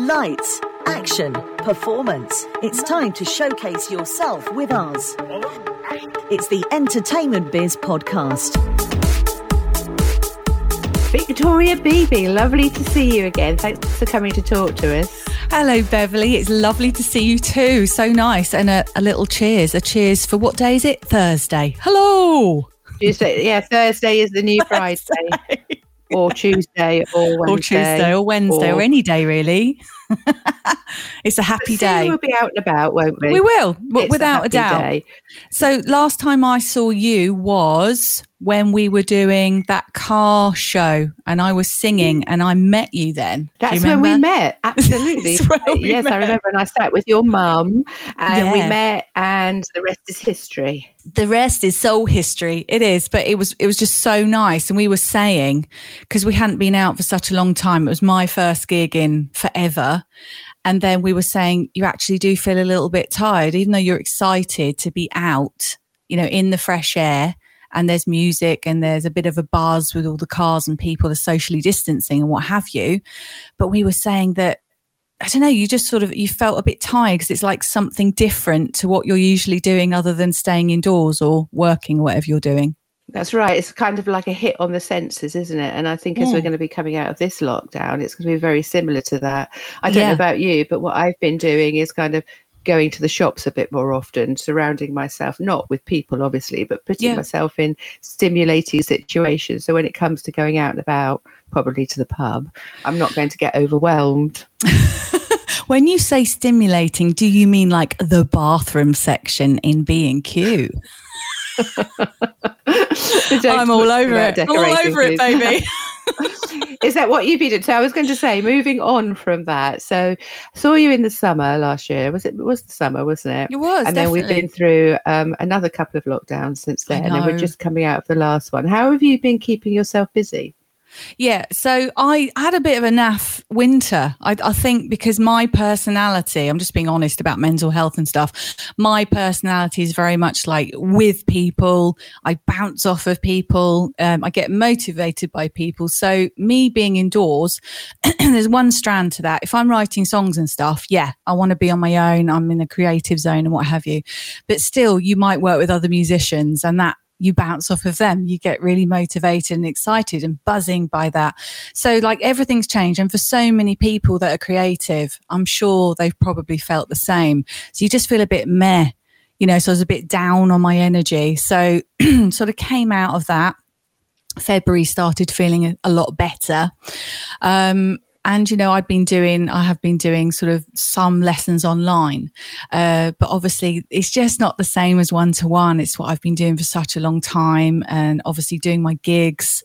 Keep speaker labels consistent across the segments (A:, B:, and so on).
A: Lights, action, performance. It's time to showcase yourself with us. It's the Entertainment Biz Podcast.
B: Victoria Beebe, lovely to see you again. Thanks for coming to talk to us.
C: Hello, Beverly. It's lovely to see you too. So nice. And a, a little cheers. A cheers for what day is it? Thursday. Hello.
B: Tuesday. Yeah, Thursday is the new Friday. Or Tuesday or Wednesday.
C: Or Tuesday or Wednesday or, or any day, really. it's a happy day.
B: We'll be out and about, won't we?
C: We will, without a, a doubt. Day. So last time I saw you was when we were doing that car show and I was singing mm. and I met you then.
B: That's
C: you
B: when we met. Absolutely. we yes, met. I remember. And I sat with your mum and yeah. we met and the rest is history.
C: The rest is soul history. It is, but it was it was just so nice. And we were saying, because we hadn't been out for such a long time, it was my first gig in forever. And then we were saying, you actually do feel a little bit tired, even though you're excited to be out, you know, in the fresh air and there's music and there's a bit of a buzz with all the cars and people are socially distancing and what have you. But we were saying that I don't know, you just sort of you felt a bit tired because it's like something different to what you're usually doing other than staying indoors or working or whatever you're doing.
B: That's right. It's kind of like a hit on the senses, isn't it? And I think as we're going to be coming out of this lockdown, it's going to be very similar to that. I don't yeah. know about you, but what I've been doing is kind of going to the shops a bit more often, surrounding myself, not with people, obviously, but putting yeah. myself in stimulating situations. So when it comes to going out and about, probably to the pub, I'm not going to get overwhelmed.
C: when you say stimulating, do you mean like the bathroom section in B&Q? I'm all over it. All over it, baby.
B: Is that what you've been doing? So I was going to say, moving on from that. So I saw you in the summer last year. Was it, it was the summer, wasn't it?
C: It was.
B: And
C: definitely.
B: then we've been through um, another couple of lockdowns since then. And we're just coming out of the last one. How have you been keeping yourself busy?
C: Yeah, so I had a bit of a naff winter. I, I, think because my personality, I'm just being honest about mental health and stuff. My personality is very much like with people. I bounce off of people. Um, I get motivated by people. So me being indoors, there's one strand to that. If I'm writing songs and stuff, yeah, I want to be on my own. I'm in the creative zone and what have you. But still, you might work with other musicians, and that you bounce off of them. You get really motivated and excited and buzzing by that. So, like, everything's changed. And for so many people that are creative, I'm sure they've probably felt the same. So, you just feel a bit meh, you know. So, I was a bit down on my energy. So, sort of came out of that. February started feeling a, lot better. Um, and you know i've been doing i have been doing sort of some lessons online uh, but obviously it's just not the same as one to one it's what i've been doing for such a long time and obviously doing my gigs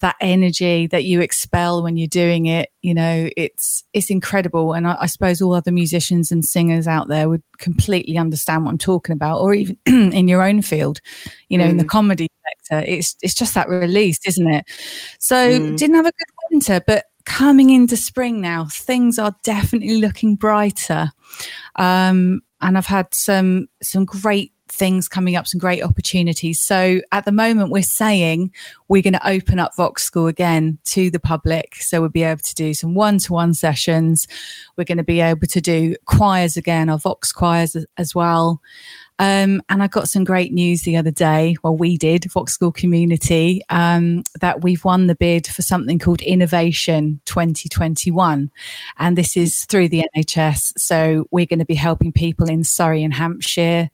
C: that energy that you expel when you're doing it you know it's it's incredible and I, I suppose all other musicians and singers out there would completely understand what i'm talking about or even in your own field you know mm. in the mm. comedy sector it's it's just that release isn't it so mm. didn't have a good winter but coming into spring now, things are definitely looking brighter. Um, and I've had some some great things coming up, some great opportunities. So at the moment, we're saying we're going to open up Vox School again to the public. So we'll be able to do some one to one sessions. We're going to be able to do choirs again, our Vox choirs as, as well. Um, and I got some great news the other day. Well, we did, Vox School Community, um, that we've won the bid for something called Innovation 2021. And this is through the NHS. So we're going to be helping people in Surrey and Hampshire.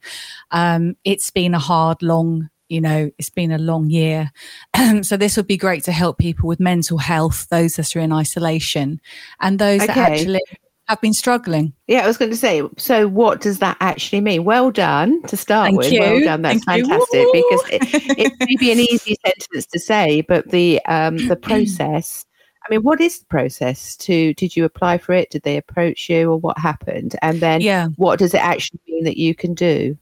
C: Um, it's been a hard, long you know, it's been a long year. so this would be great to help people with mental health, those that are in isolation, and those okay. that actually have been struggling.
B: Yeah, I was going to say. So, what does that actually mean? Well done to start
C: Thank
B: with.
C: You.
B: Well done. That's
C: Thank
B: fantastic you. because it, it may be an easy sentence to say, but the um, the process. I mean, what is the process? To did you apply for it? Did they approach you, or what happened? And then,
C: yeah.
B: what does it actually mean that you can do?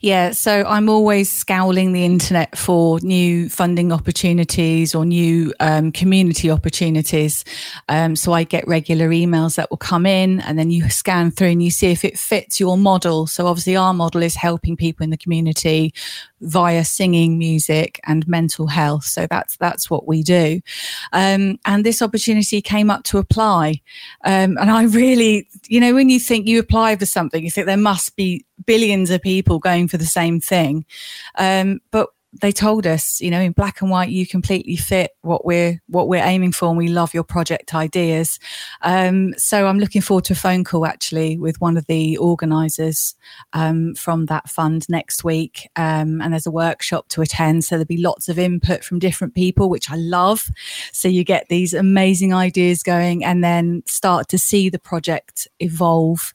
C: Yeah, so I'm always scowling the internet for new funding opportunities or new um, community opportunities. Um, so I get regular emails that will come in, and then you scan through and you see if it fits your model. So obviously, our model is helping people in the community via singing, music, and mental health. So that's that's what we do. Um, and this opportunity came up to apply, um, and I really, you know, when you think you apply for something, you think there must be billions of people going for the same thing. Um, but they told us, you know, in black and white, you completely fit what we're what we're aiming for, and we love your project ideas. Um, so I'm looking forward to a phone call actually with one of the organisers um, from that fund next week, um, and there's a workshop to attend. So there'll be lots of input from different people, which I love. So you get these amazing ideas going, and then start to see the project evolve.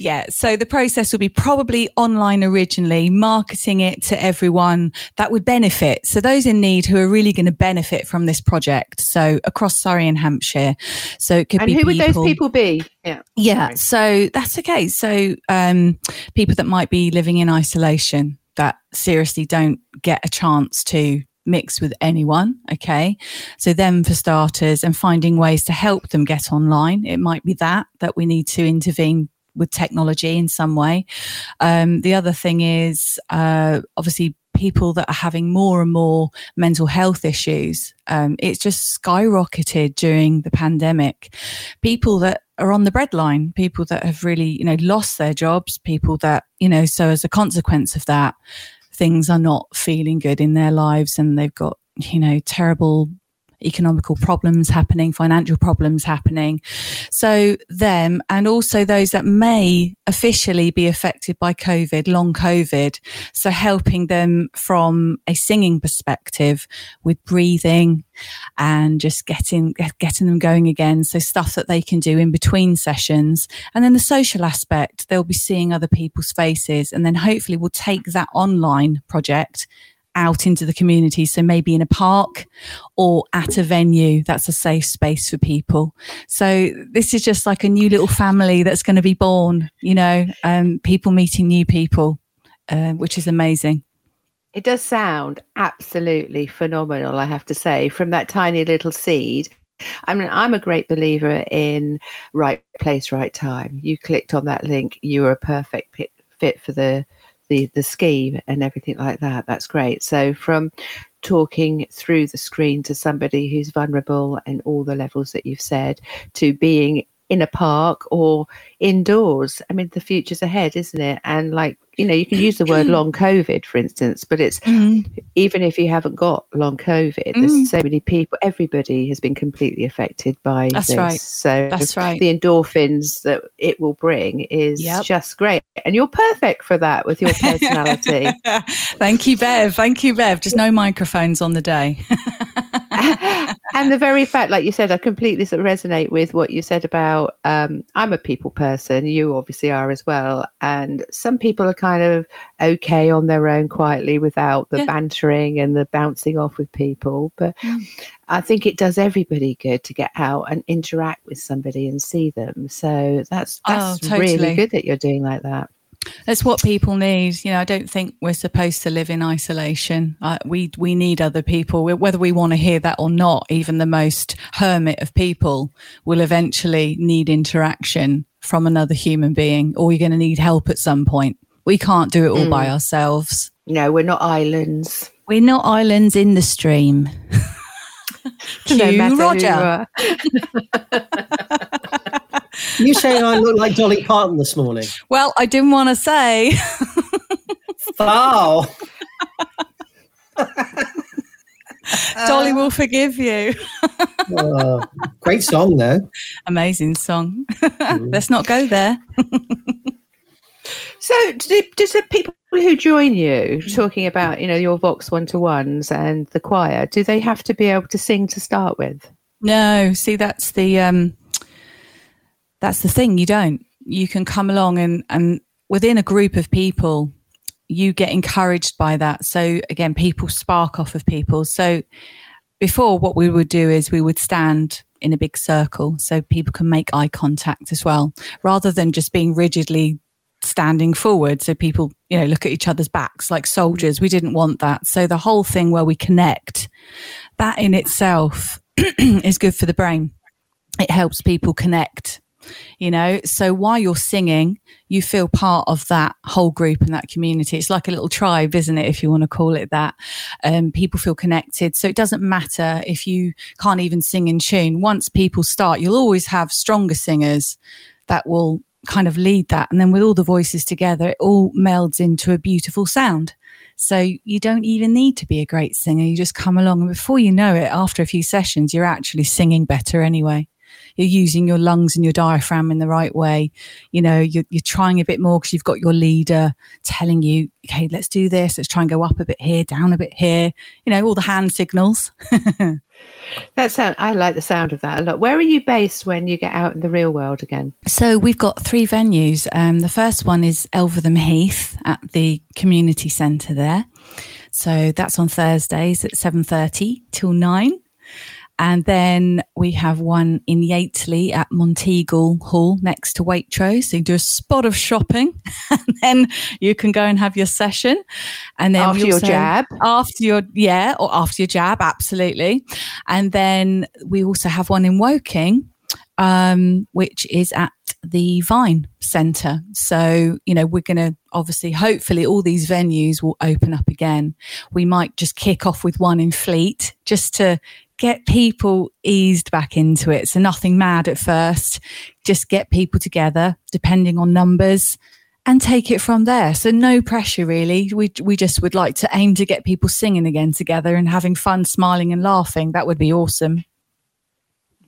C: Yeah. So the process will be probably online originally, marketing it to everyone that would benefit. So those in need who are really going to benefit from this project. So across Surrey and Hampshire. So it could
B: and
C: be.
B: who
C: people,
B: would those people be?
C: Yeah. Yeah. So that's okay. So um, people that might be living in isolation that seriously don't get a chance to mix with anyone. Okay. So then for starters and finding ways to help them get online. It might be that, that we need to intervene with technology in some way. Um, the other thing is uh, obviously people that are having more and more mental health issues. Um, it's just skyrocketed during the pandemic. People that are on the breadline, people that have really, you know, lost their jobs, people that, you know, so as a consequence of that, things are not feeling good in their lives and they've got, you know, terrible economical problems happening, financial problems happening. So, them and also those that may officially be affected by COVID, long COVID. So, helping them from a singing perspective with breathing and just getting getting them going again. So, stuff that they can do in between sessions. And then the social aspect, they'll be seeing other people's faces and then hopefully we'll take that online project out into the community. So maybe in a park or at a venue that's a safe space for people. So this is just like a new little family that's going to be born, you know, um, people meeting new people, uh, which is amazing.
B: It does sound absolutely phenomenal, I have to say, from that tiny little seed. I mean, I'm a great believer in right place, right time. You clicked on that link, you were a perfect fit for the the the scheme and everything like that. That's great. So from talking through the screen to somebody who's vulnerable and all the levels that you've said to being in a park or indoors. I mean, the future's ahead, isn't it? And like, you know, you can use the word long COVID, for instance, but it's mm-hmm. even if you haven't got long COVID, mm-hmm. there's mm. so many people, everybody has been completely affected by
C: That's
B: this.
C: Right.
B: So
C: That's right.
B: the endorphins that it will bring is yep. just great. And you're perfect for that with your personality.
C: Thank you, Bev. Thank you, Bev. Just no microphones on the day.
B: and the very fact, like you said, I completely resonate with what you said about um, I'm a people person. You obviously are as well. And some people are kind of okay on their own quietly without the yeah. bantering and the bouncing off with people. But mm. I think it does everybody good to get out and interact with somebody and see them. So that's oh, that's oh, totally. really good that you're doing like that.
C: That's what people need. You know, I don't think we're supposed to live in isolation. Uh, we we need other people, whether we want to hear that or not. Even the most hermit of people will eventually need interaction from another human being, or you're going to need help at some point. We can't do it all mm. by ourselves.
B: No, we're not islands.
C: We're not islands in the stream. Cue Roger.
D: you saying I look like Dolly Parton this morning?
C: Well, I didn't want to say.
D: oh.
C: Dolly will forgive you.
D: oh, great song, though.
C: Amazing song. Mm. Let's not go there.
B: so, do, does the people who join you talking about, you know, your Vox one to ones and the choir, do they have to be able to sing to start with?
C: No. See, that's the um, that's the thing. You don't. You can come along and and within a group of people, you get encouraged by that. So again, people spark off of people. So before, what we would do is we would stand in a big circle so people can make eye contact as well, rather than just being rigidly standing forward so people you know look at each other's backs like soldiers we didn't want that so the whole thing where we connect that in itself is good for the brain it helps people connect you know? So while you're singing you feel part of that whole group and that community. It's like a little tribe isn't it if you want to call it that? Um, people feel connected. So it doesn't matter if you can't even sing in tune. Once people start you'll always have stronger singers that will kind of lead that. And then with all the voices together it all melds into a beautiful sound. So you don't even need to be a great singer. You just come along and before you know it after a few sessions you're actually singing better anyway you're using your lungs and your diaphragm in the right way. You know, you're, you're trying a bit more because you've got your leader telling you, okay, let's do this. Let's try and go up a bit here, down a bit here. You know, all the hand signals.
B: that sound I like the sound of that a lot. Where are you based when you get out in the real world again?
C: So we've got three venues. Um, the first one is Elvetham Heath at the community centre there. So that's on Thursdays at seven thirty till nine. And then we have one in Yateley at Monteagle Hall next to Waitrose. So you do a spot of shopping and then you can go and have your session. And then
B: after your jab.
C: After your, yeah, or after your jab, absolutely. And then we also have one in Woking, um, which is at the Vine Centre. So, you know, we're going to obviously, hopefully, all these venues will open up again. We might just kick off with one in Fleet just to get people eased back into it. So nothing mad at first, just get people together, depending on numbers, and take it from there. So no pressure really. We we just would like to aim to get people singing again together and having fun, smiling and laughing. That would be awesome.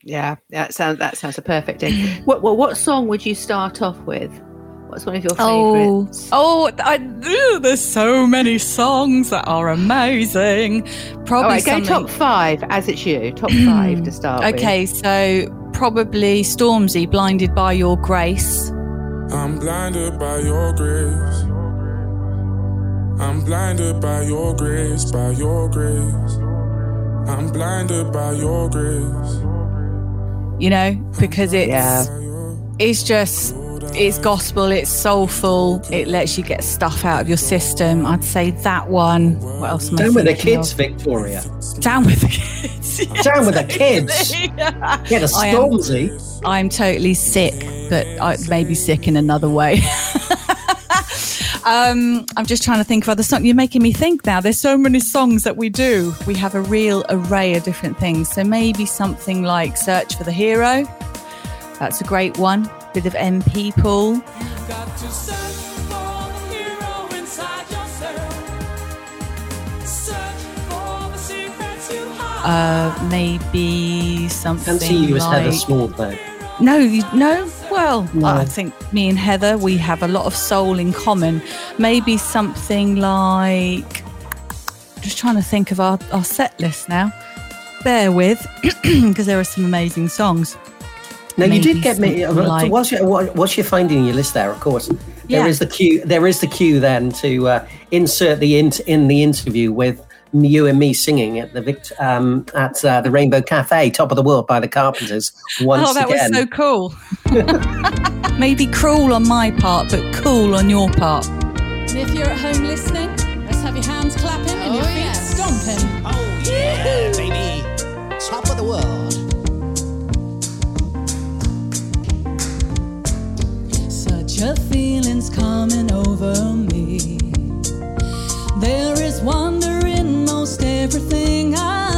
B: Yeah, that sounds that sounds a perfect day. what what song would you start off with? What's one of your favourites?
C: Oh, oh I, there's so many songs that are amazing.
B: Probably All right, go top five as it's you. Top five to start
C: okay,
B: with.
C: so probably Stormzy, Blinded by Your Grace.
E: I'm blinded by your grace. I'm blinded by your grace, by your grace. I'm blinded by your grace.
C: You know, because it's yeah. it's just it's gospel, it's soulful, it lets you get stuff out of your system. I'd say that one. What else?
D: Down with the kids, of? Victoria.
C: Down with the kids.
D: Yes. Down with the kids. yeah, Get a Stormzy.
C: I'm totally sick, but I may be sick in another way. Um, I'm just trying to think of other songs. You're making me think now. There's so many songs that we do. We have a real array of different things. So maybe something like Search for the Hero. That's a great one bit of M People. Uh, maybe something. I
D: see you
C: like...
D: as Heather Small though.
C: No, no. Well, no. I think me and Heather we have a lot of soul in common. Maybe something like. Just trying to think of our, our set list now. Bear with, because there are some amazing songs.
D: Now you did get me. Uh, like, whilst, you, whilst you're finding your list there, of course, yeah. there is the cue. There is the cue then to uh, insert the int in the interview with you and me singing at the Vict- um, at uh, the Rainbow Cafe, top of the world by the Carpenters. Once
C: oh, that
D: again.
C: was so cool. Maybe cruel on my part, but cool on your part.
F: And if you're at home listening, let's have your hands clapping and oh, your feet yes. stomping.
G: Oh yeah, baby, top of the world.
F: Your feelings coming over me. There is wonder in most everything I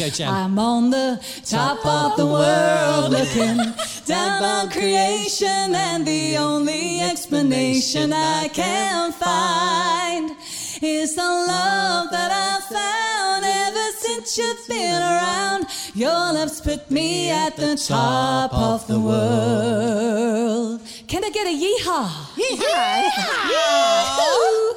G: go, Jen.
F: I'm on the top of the world looking down on creation, and the only explanation I can find is the love that I've found ever since you've been around. Your love's put me at the top of the world. Can I get a yeehaw?
D: It was,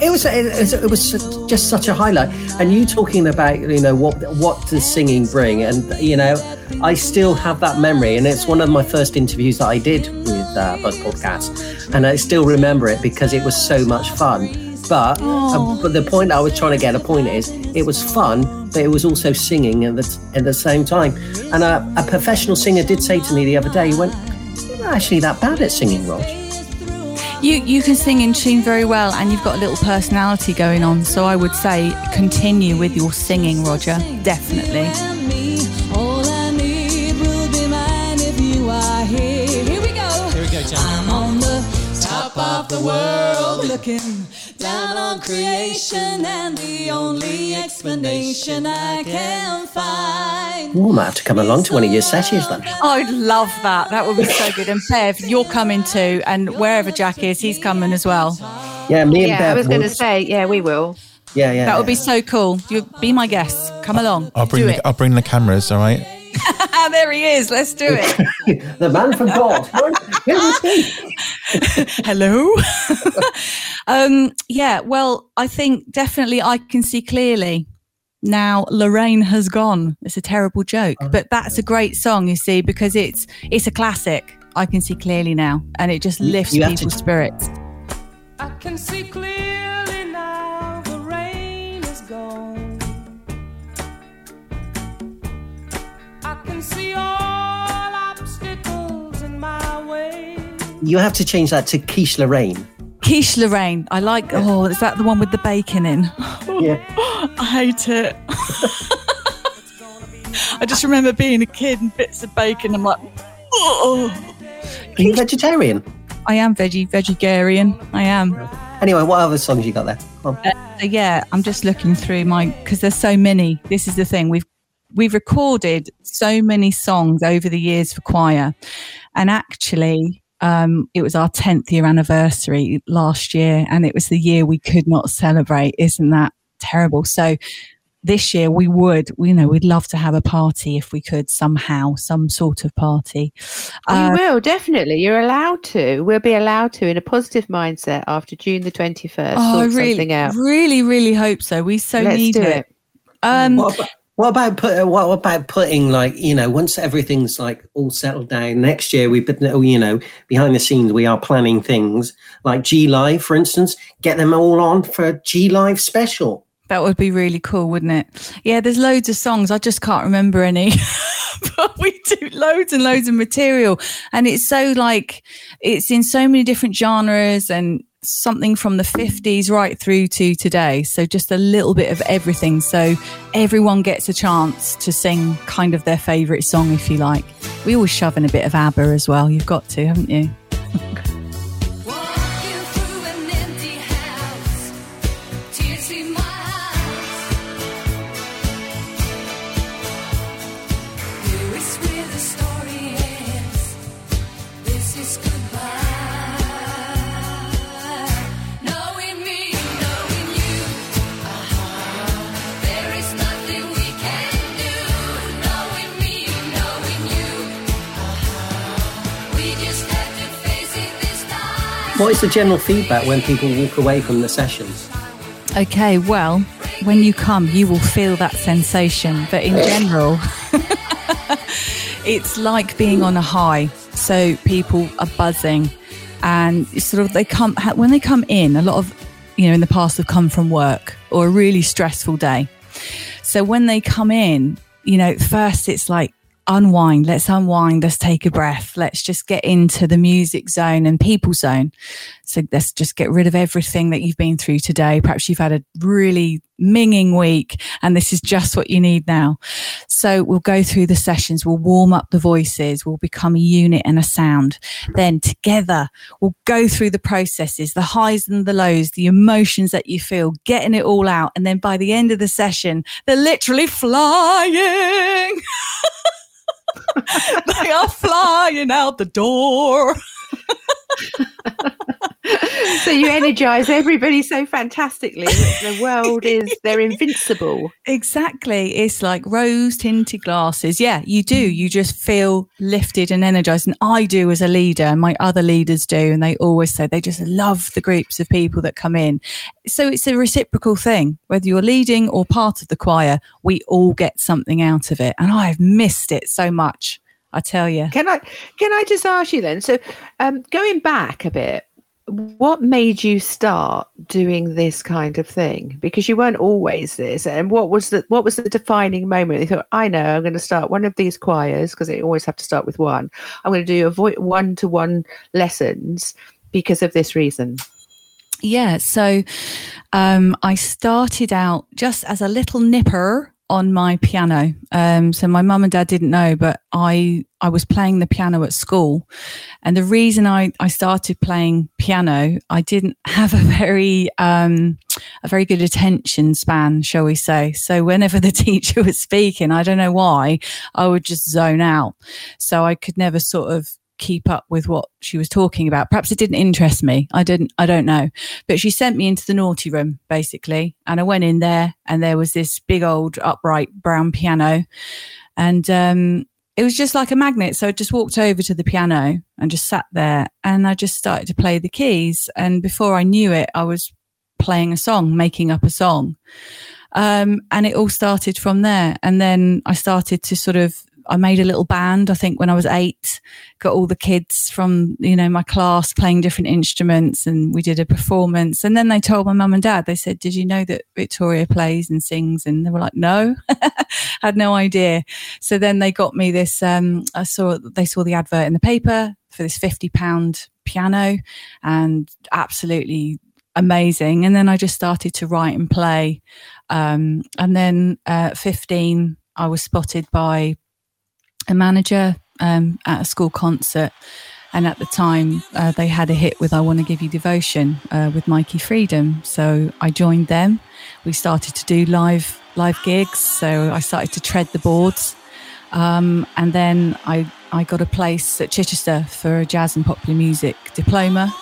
D: it was it was just such a highlight, and you talking about you know what what does singing bring, and you know I still have that memory, and it's one of my first interviews that I did with uh, Buzz Podcast, and I still remember it because it was so much fun. But uh, but the point I was trying to get a point is it was fun, but it was also singing at the at the same time. And a, a professional singer did say to me the other day, he went, "You're not actually that bad at singing, Rog."
C: You you can sing in tune very well, and you've got a little personality going on. So I would say continue with your singing, Roger. Definitely.
F: All I need will be mine if you are here. Here we go.
G: Here we go, John.
F: I'm on the top of the world looking down on creation, and the only explanation I can find.
D: Oh, I might have to come along to one of your sessions then.
C: I'd love that. That would be so good. And Bev, you're coming too, and wherever Jack is, he's coming as well.
D: Yeah, me and
B: Yeah,
D: Bev.
B: I was going to say, yeah, we will.
D: Yeah, yeah.
C: That would be so cool. You be my guest. Come along.
H: I'll bring
C: do
H: the,
C: it.
H: I'll bring the cameras. All right.
C: There he is. Let's do it.
D: the man from God. Who was he?
C: Hello. Um, yeah. Well, I think definitely I can see clearly. Now Lorraine has gone. It's a terrible joke, but that's a great song. You see, because it's it's a classic. I can see clearly now, and it just lifts
D: you have to-
C: people's spirits.
I: I can see clearly now the rain is gone. I can see all obstacles in my way.
D: You have to change that to Quiche Lorraine.
C: Quiche Lorraine. I like. Oh, is that the one with the bacon in?
D: Yeah.
C: I hate it. I just remember being a kid and bits of bacon. I'm like, oh.
D: Are you vegetarian?
C: I am veggie, vegetarian. I am.
D: Anyway, what other songs you got there? Come on.
C: So yeah, I'm just looking through my because there's so many. This is the thing we've we've recorded so many songs over the years for choir, and actually. Um, it was our 10th year anniversary last year, and it was the year we could not celebrate. Isn't that terrible? So, this year we would, you know, we'd love to have a party if we could somehow, some sort of party. Uh,
B: you will, definitely. You're allowed to. We'll be allowed to in a positive mindset after June the 21st.
C: oh, I really,
B: out.
C: really, really hope so. We so
B: Let's
C: need
B: do
C: it.
B: it.
C: Um,
D: What about, what about put, what about putting like you know once everything's like all settled down next year we put oh, you know behind the scenes we are planning things like G Live for instance get them all on for G Live special.
C: That would be really cool, wouldn't it? Yeah, there's loads of songs. I just can't remember any. but we do loads and loads of material. And it's so like, it's in so many different genres and something from the 50s right through to today. So just a little bit of everything. So everyone gets a chance to sing kind of their favourite song, if you like. We always shove in a bit of ABBA as well. You've got to, haven't you?
D: What is the general feedback when people walk away from the sessions?
C: Okay, well, when you come, you will feel that sensation. But in general, it's like being on a high. So people are buzzing, and sort of they come when they come in. A lot of you know in the past have come from work or a really stressful day. So when they come in, you know, first it's like unwind. Let's unwind. Let's take a breath. Let's just get into the music zone and people zone. So let's just get rid of everything that you've been through today. Perhaps you've had a really minging week and this is just what you need now. So we'll go through the sessions. We'll warm up the voices. We'll become a unit and a sound. Then together we'll go through the processes, the highs and the lows, the emotions that you feel, getting it all out. And then by the end of the session, they're literally flying. they are flying out the door.
B: So you energize everybody so fantastically the world is they're invincible.
C: Exactly. It's like rose tinted glasses. Yeah you do. You just feel lifted and energized. And i do as a leader and my other leaders do and they always say they just love the groups of people that come in. So it's a reciprocal thing. Whether you're leading or part of the choir we all get something out of it. And i've missed it so much I tell you.
B: Can I can I just ask you then? So, um, going back a bit, what made you start doing this kind of thing? Because you weren't always this. And what was the what was the defining moment? You thought, I know, I'm going to start one of these choirs because they always have to start with one. I'm going to do a one to one lessons because of this reason.
C: Yeah, so um, I started out just as a little nipper on my piano. Um, so my mum and dad didn't know, but I I was playing the piano at school, and the reason I I started playing piano, I didn't have a very um, a very good attention span, shall we say? So whenever the teacher was speaking, I don't know why, I would just zone out. So I could never sort of keep up with what she was talking about. Perhaps it didn't interest me. I didn't, I don't know. But she sent me into the naughty room, basically. And I went in there and there was this big old upright brown piano. And um, it was just like a magnet. So I just walked over to the piano and just sat there and I just started to play the keys. And before I knew it, I was playing a song, making up a song. Um, and it all started from there. And then I started to sort of I made a little band, I think when I was eight, got all the kids from, you know, my class playing different instruments and we did a performance. And then they told my mum and dad, they said, Did you know that Victoria plays and sings? And they were like, No, had no idea. So then they got me this, um, I saw, they saw the advert in the paper for this 50 pound piano and absolutely amazing. And then I just started to write and play. Um, and then uh, 15, I was spotted by a manager um, at a school concert. And at the time, uh, they had a hit with I Want to Give You Devotion uh, with Mikee Freedom. So I joined them. We started to do live live gigs. So I started to tread the boards. Um, and then I, I got a place at Chichester for a jazz and popular music diploma.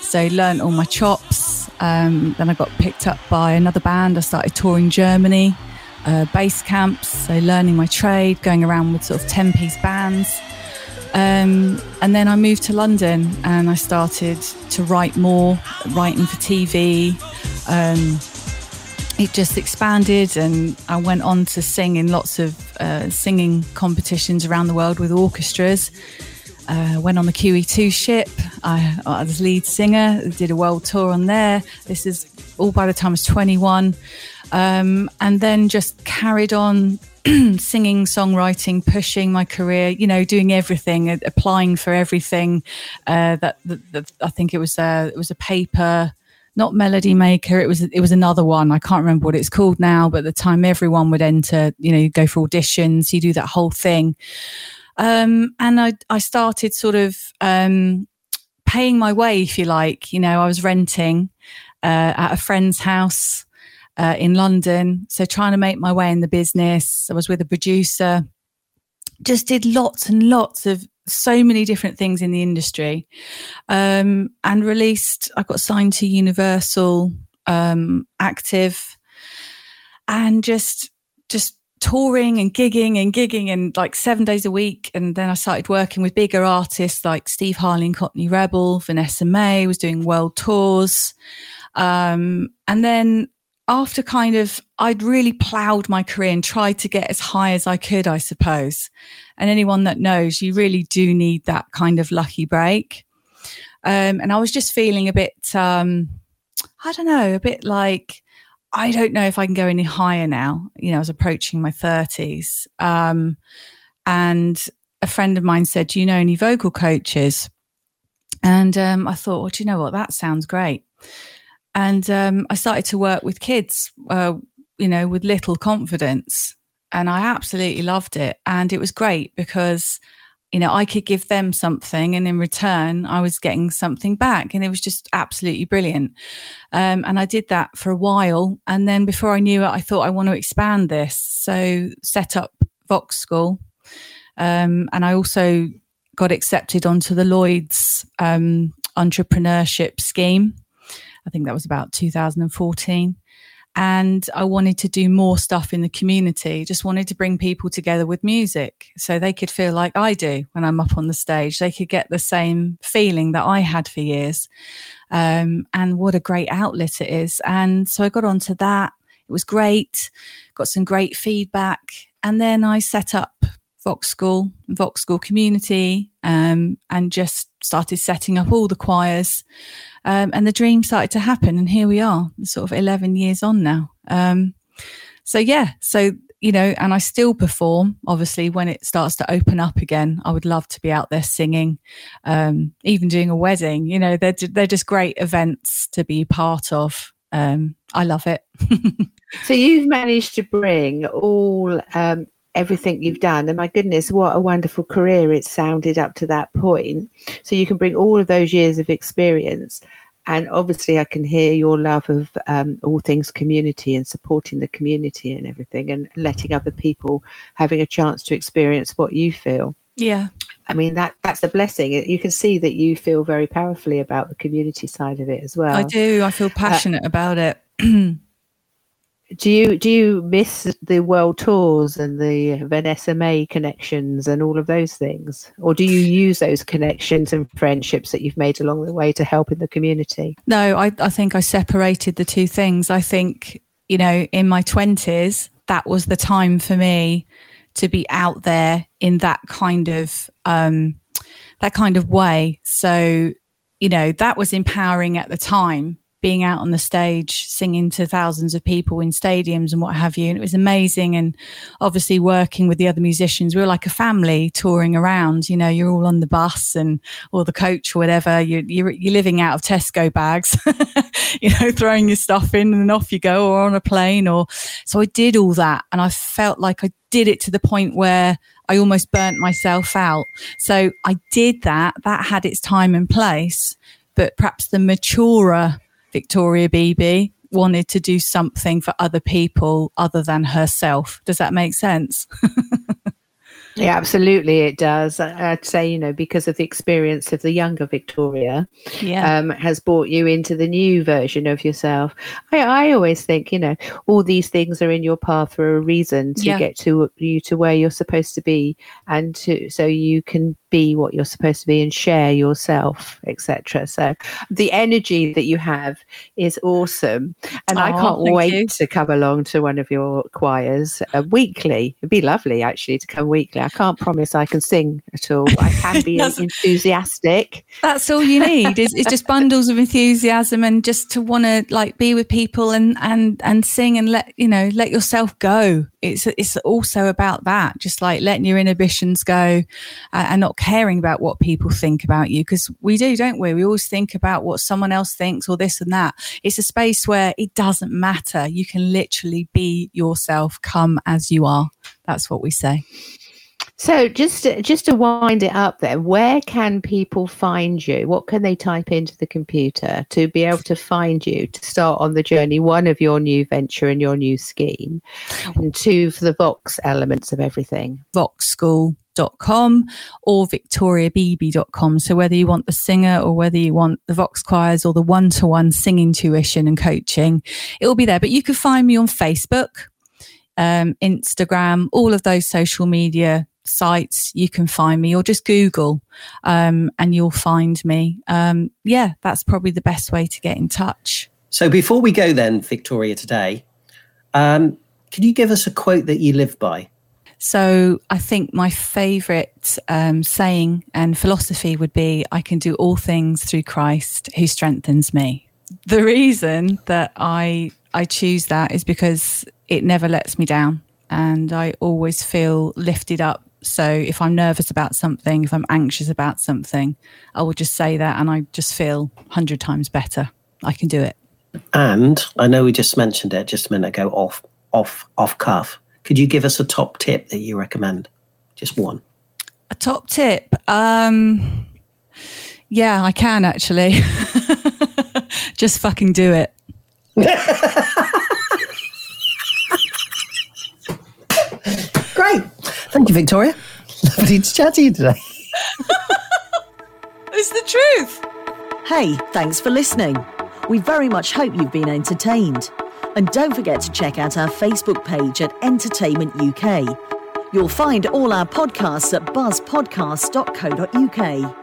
C: So learned all my chops. Um, then I got picked up by another band. I started touring Germany uh, base camps, so learning my trade, going around with sort of 10 piece bands. Um, and then I moved to London and I started to write more, writing for TV. Um, it just expanded and I went on to sing in lots of uh, singing competitions around the world with orchestras. Uh, went on the QE2 ship. I, I, was lead singer, did a world tour on there. This is all by the time I was 21 um, and then just carried on singing, songwriting, pushing my career, you know, doing everything, applying for everything. Uh, that, that, that, I think it was a, it was a paper, not Melody Maker. It was it was another one. I can't remember what it's called now, but at the time everyone would enter, you know, go for auditions. You do that whole thing, um, and I I started sort of um, paying my way, if you like. You know, I was renting uh, at a friend's house uh, in London. So trying to make my way in the business. I was with a producer, just did lots and lots of so many different things in the industry um, and released, I got signed to Universal um, Active and just, just touring and gigging and gigging and like seven days a week. And then I started working with bigger artists like Steve Harley and Cockney Rebel, Vanessa Mae was doing world tours. Um, and then after kind of I'd really ploughed my career and tried to get as high as I could, I suppose. And anyone that knows, you really do need that kind of lucky break. Um, and I was just feeling a bit, um, I don't know, a bit like I don't know if I can go any higher now. You know, I was approaching my thirties, um, and a friend of mine said, "Do you know any vocal coaches?" And um, I thought, well, do you know what? That sounds great and um, I started to work with kids, uh, you know, with little confidence, and I absolutely loved it. And it was great because, you know, I could give them something, and in return, I was getting something back, and it was just absolutely brilliant. Um, and I did that for a while, and then before I knew it, I thought I want to expand this, so set up Vox School, um, and I also got accepted onto the Lloyd's um, entrepreneurship scheme I think that was about 2014 and I wanted to do more stuff in the community. Just wanted to bring people together with music so they could feel like I do when I'm up on the stage. They could get the same feeling that I had for years. Um, and what a great outlet it is. And so I got onto that. It was great, got some great feedback. And then I set up Vox School, Vox School community, um, and just started setting up all the choirs. Um, and the dream started to happen. And here we are, sort of 11 years on now. Um, so, yeah, so, you know, and I still perform, obviously, when it starts to open up again. I would love to be out there singing, um, even doing a wedding. You know, they're, they're just great events to be part of. Um, I love it.
B: so you've managed to bring all um, everything you've done. And my goodness, what a wonderful career it sounded up to that point. So you can bring all of those years of experience. And obviously, I can hear your love of um, all things community and supporting the community and everything, and letting other people having a chance to experience what you feel.
C: Yeah.
B: I mean that that's a blessing. You can see that you feel very powerfully about the community side of it as well.
C: I do. I feel uh, passionate uh, about it.
B: do you do you miss the world tours and the Vanessa Mae connections and all of those things, or do you use those connections and friendships that you've made along the way to help in the community?
C: No, I, I think I separated the two things. I think you know, in my twenties, that was the time for me to be out there in that kind of um, that kind of way. So you know, that was empowering at the time being out on the stage singing to thousands of people in stadiums and what have you. And it was amazing. And obviously working with the other musicians, we were like a family touring around. You know, you're all on the bus and or the coach or whatever. You're you're, you're living out of Tesco bags, you know, throwing your stuff in and off you go, or on a plane. Or so I did all that, and I felt like I did it to the point where I almost burnt myself out. So I did that. That had its time and place. But perhaps the maturer Victoria Beebe wanted to do something for other people other than herself. Does that make sense?
B: Yeah, absolutely, it does. I'd say, you know, because of the experience of the younger Victoria,
C: yeah,
B: um, has brought you into the new version of yourself. I, I always think, you know, all these things are in your path for a reason to yeah. get to you to where you're supposed to be, and to so you can be what you're supposed to be and share yourself, etc. So the energy that you have is awesome, and oh, I can't wait you. to come along to one of your choirs uh, weekly. It'd be lovely actually to come weekly. I can't promise I can sing at all. I can be enthusiastic.
C: That's all you need is, is just bundles of enthusiasm and just to want to like be with people and and and sing and let you know let yourself go. It's it's also about that, just like letting your inhibitions go uh, and not caring about what people think about you because we do, don't we? We always think about what someone else thinks or this and that. It's a space where it doesn't matter. You can literally be yourself, come as you are. That's what we say.
B: So just to, just to wind it up then, where can people find you? What can they type into the computer to be able to find you to start on the journey? One of your new venture and your new scheme, and two for the Vox elements of everything.
C: VoxSchool.com or victoriabeebe.com. So whether you want the singer or whether you want the Vox choirs or the one-to-one singing tuition and coaching, it will be there. But you can find me on Facebook, um, Instagram, all of those social media sites you can find me or just google um, and you'll find me um, yeah that's probably the best way to get in touch
D: so before we go then victoria today um, can you give us a quote that you live by
C: so i think my favorite um, saying and philosophy would be i can do all things through christ who strengthens me the reason that i i choose that is because it never lets me down and I always feel lifted up so if I'm nervous about something, if I'm anxious about something, I will just say that and I just feel 100 times better. I can do it.
D: And I know we just mentioned it just a minute ago off off off cuff. Could you give us a top tip that you recommend? Just one.
C: A top tip. Um yeah, I can actually. just fucking do it.
D: Great. Thank you, Victoria. Lovely to chat to you today.
C: it's the truth.
A: Hey, thanks for listening. We very much hope you've been entertained. And don't forget to check out our Facebook page at Entertainment UK. You'll find all our podcasts at buzzpodcasts.co.uk.